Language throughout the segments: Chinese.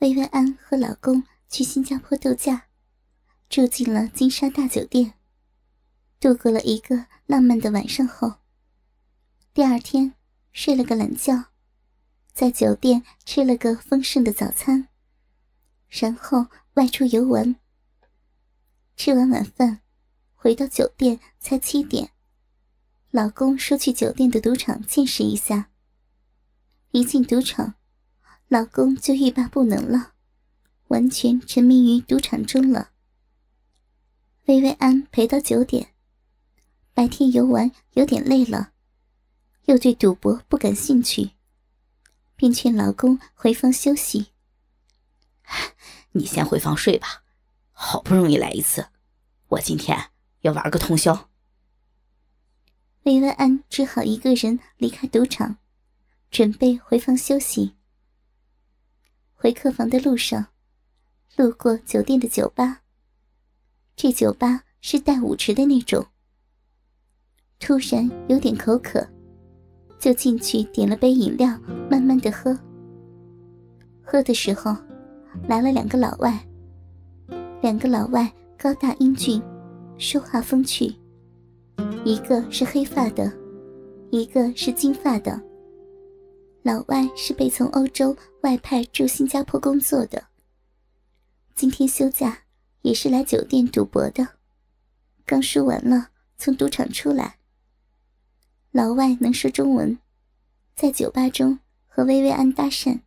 薇薇安和老公去新加坡度假，住进了金沙大酒店，度过了一个浪漫的晚上后，第二天睡了个懒觉，在酒店吃了个丰盛的早餐，然后外出游玩。吃完晚饭，回到酒店才七点，老公说去酒店的赌场见识一下。一进赌场。老公就欲罢不能了，完全沉迷于赌场中了。薇薇安陪到九点，白天游玩有点累了，又对赌博不感兴趣，便劝老公回房休息。你先回房睡吧，好不容易来一次，我今天要玩个通宵。薇薇安只好一个人离开赌场，准备回房休息。回客房的路上，路过酒店的酒吧。这酒吧是带舞池的那种。突然有点口渴，就进去点了杯饮料，慢慢的喝。喝的时候，来了两个老外。两个老外高大英俊，说话风趣。一个是黑发的，一个是金发的。老外是被从欧洲外派驻新加坡工作的。今天休假，也是来酒店赌博的。刚输完了，从赌场出来。老外能说中文，在酒吧中和薇薇安搭讪，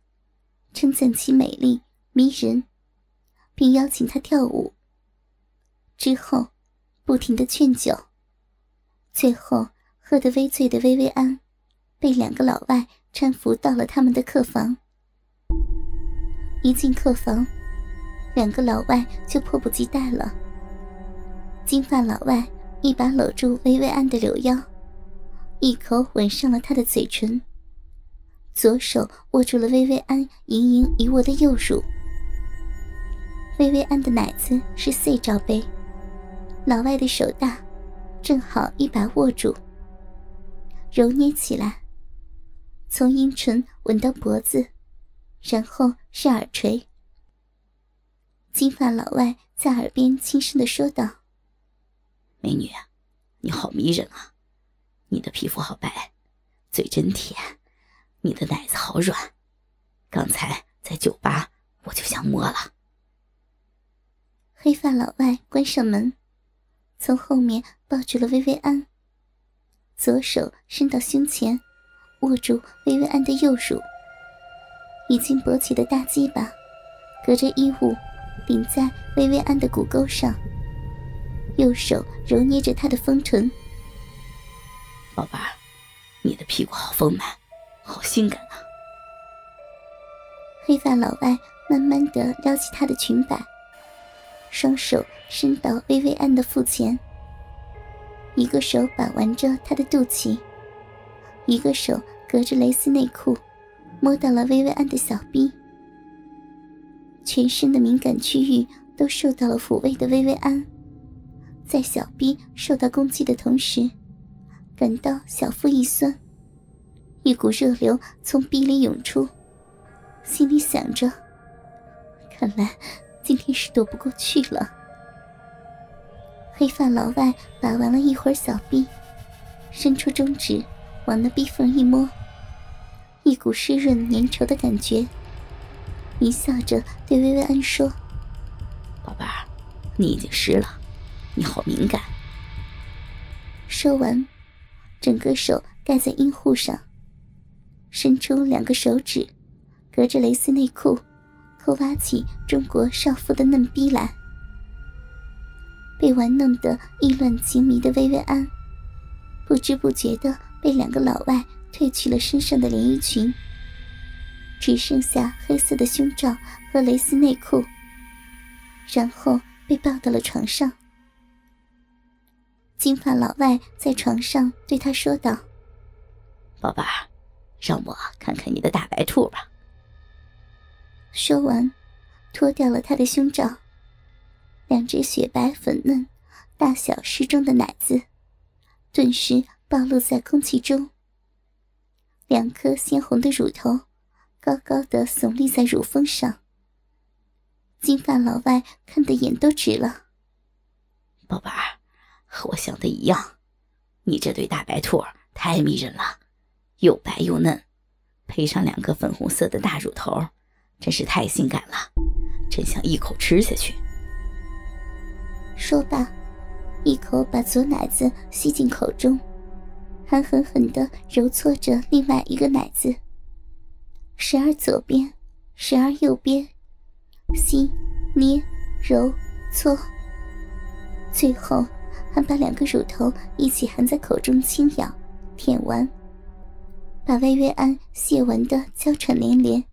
称赞其美丽迷人，并邀请她跳舞。之后，不停的劝酒，最后喝得微醉的薇薇安，被两个老外。搀扶到了他们的客房。一进客房，两个老外就迫不及待了。金发老外一把搂住薇薇安的柳腰，一口吻上了她的嘴唇，左手握住了薇薇安盈盈一握的右乳。薇薇安的奶子是 C 罩杯，老外的手大，正好一把握住，揉捏起来。从阴唇吻到脖子，然后是耳垂。金发老外在耳边轻声的说道：“美女，你好迷人啊！你的皮肤好白，嘴真甜，你的奶子好软。刚才在酒吧我就想摸了。”黑发老外关上门，从后面抱住了薇薇安，左手伸到胸前。握住薇薇安的右乳，已经勃起的大鸡巴，隔着衣物顶在薇薇安的骨沟上，右手揉捏着她的丰臀。宝贝儿，你的屁股好丰满，好性感啊！黑发老外慢慢的撩起她的裙摆，双手伸到薇薇安的腹前，一个手把玩着她的肚脐，一个手。隔着蕾丝内裤，摸到了薇薇安的小臂，全身的敏感区域都受到了抚慰的薇薇安，在小臂受到攻击的同时，感到小腹一酸，一股热流从臂里涌出，心里想着：看来今天是躲不过去了。黑发老外把玩了一会儿小臂，伸出中指往那逼缝一摸。一股湿润粘稠的感觉，你笑着对薇薇安说：“宝贝儿，你已经湿了，你好敏感。”说完，整个手盖在阴户上，伸出两个手指，隔着蕾丝内裤，抠挖起中国少妇的嫩逼来。被玩弄得意乱情迷的薇薇安，不知不觉的被两个老外。褪去了身上的连衣裙，只剩下黑色的胸罩和蕾丝内裤，然后被抱到了床上。金发老外在床上对他说道：“宝贝儿，让我看看你的大白兔吧。”说完，脱掉了他的胸罩，两只雪白粉嫩、大小适中的奶子，顿时暴露在空气中。两颗鲜红的乳头，高高的耸立在乳峰上，金发老外看得眼都直了。宝贝儿，和我想的一样，你这对大白兔太迷人了，又白又嫩，配上两个粉红色的大乳头，真是太性感了，真想一口吃下去。说罢，一口把左奶子吸进口中，还狠狠地揉搓着另外一个奶子，时而左边，时而右边。吸、捏、揉、搓，最后还把两个乳头一起含在口中轻咬、舔完，把薇薇安泄完的娇喘连连，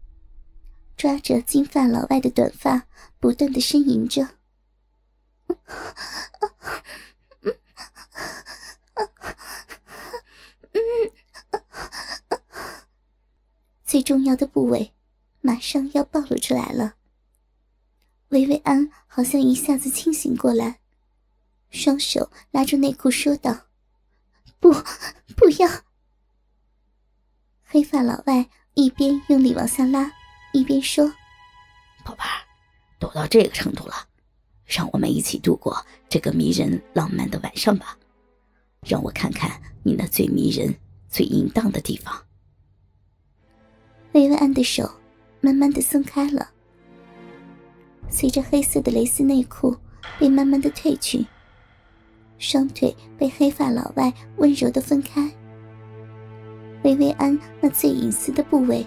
抓着金发老外的短发，不断的呻吟着。最重要的部位，马上要暴露出来了。薇薇安好像一下子清醒过来，双手拉住内裤说道：“不，不要！”黑发老外一边用力往下拉，一边说：“宝贝儿，都到这个程度了，让我们一起度过这个迷人浪漫的晚上吧，让我看看你那最迷人、最淫荡的地方。”薇薇安的手慢慢的松开了。随着黑色的蕾丝内裤被慢慢的褪去，双腿被黑发老外温柔的分开，薇薇安那最隐私的部位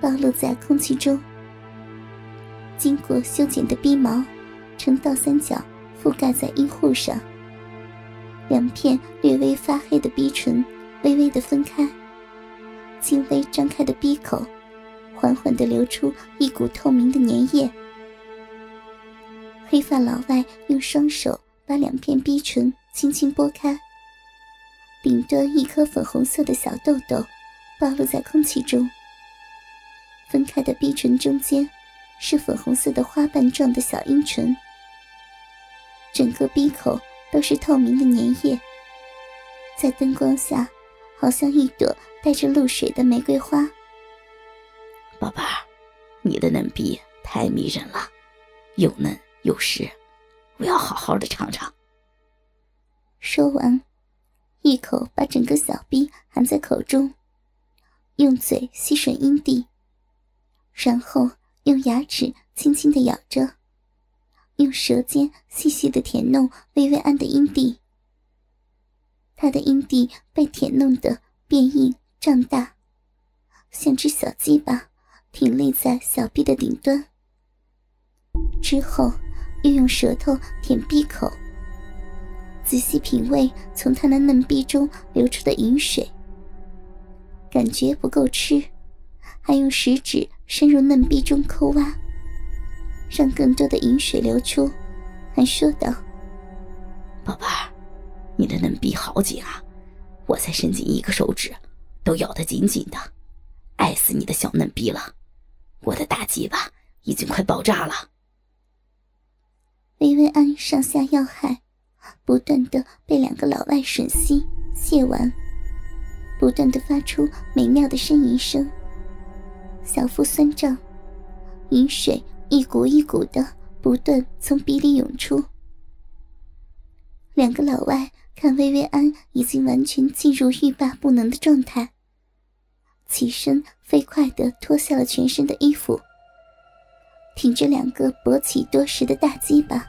暴露在空气中。经过修剪的鼻毛呈倒三角覆盖在阴户上，两片略微发黑的鼻唇微微的分开，轻微张开的鼻口缓缓的流出一股透明的粘液。黑发老外用双手把两片逼唇轻轻拨开，顶端一颗粉红色的小豆豆暴露在空气中。分开的逼唇中间是粉红色的花瓣状的小阴唇，整个鼻口都是透明的粘液，在灯光下好像一朵带着露水的玫瑰花。宝贝儿，你的嫩逼太迷人了，又嫩。又湿，我要好好的尝尝。说完，一口把整个小逼含在口中，用嘴吸吮阴蒂，然后用牙齿轻轻的咬着，用舌尖细细的舔弄薇薇安的阴蒂。他的阴蒂被舔弄得变硬胀大，像只小鸡巴挺立在小臂的顶端。之后。又用舌头舔闭口，仔细品味从他那嫩逼中流出的饮水，感觉不够吃，还用食指深入嫩逼中抠挖，让更多的饮水流出，还说道：“宝贝儿，你的嫩逼好紧啊，我才伸进一个手指，都咬得紧紧的，爱死你的小嫩逼了，我的大鸡巴已经快爆炸了。”薇薇安上下要害，不断的被两个老外吮吸、亵玩，不断的发出美妙的呻吟声。小腹酸胀，饮水一股一股的不断从鼻里涌出。两个老外看薇薇安已经完全进入欲罢不能的状态，起身飞快的脱下了全身的衣服。挺着两个勃起多时的大鸡巴，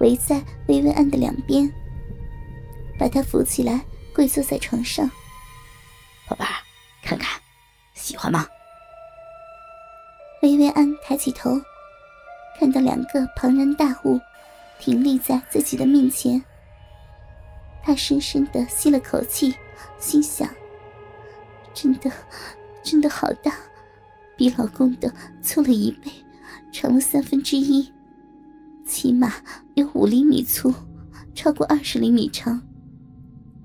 围在薇薇安的两边，把她扶起来，跪坐在床上。宝贝儿，看看，喜欢吗？薇薇安抬起头，看到两个庞然大物挺立在自己的面前，她深深的吸了口气，心想：真的，真的好大，比老公的粗了一倍。长了三分之一，起码有五厘米粗，超过二十厘米长。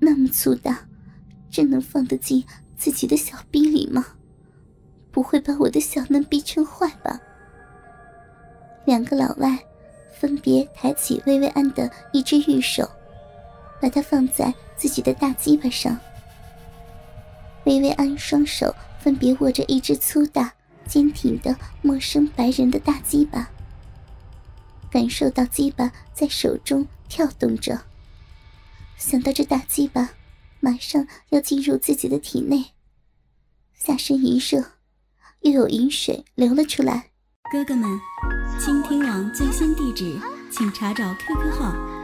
那么粗大，真能放得进自己的小逼里吗？不会把我的小嫩逼撑坏吧？两个老外分别抬起薇薇安的一只玉手，把它放在自己的大鸡巴上。薇薇安双手分别握着一只粗大。坚挺的陌生白人的大鸡巴，感受到鸡巴在手中跳动着，想到这大鸡巴马上要进入自己的体内，下身一热，又有饮水流了出来。哥哥们，倾听网最新地址，请查找 QQ 号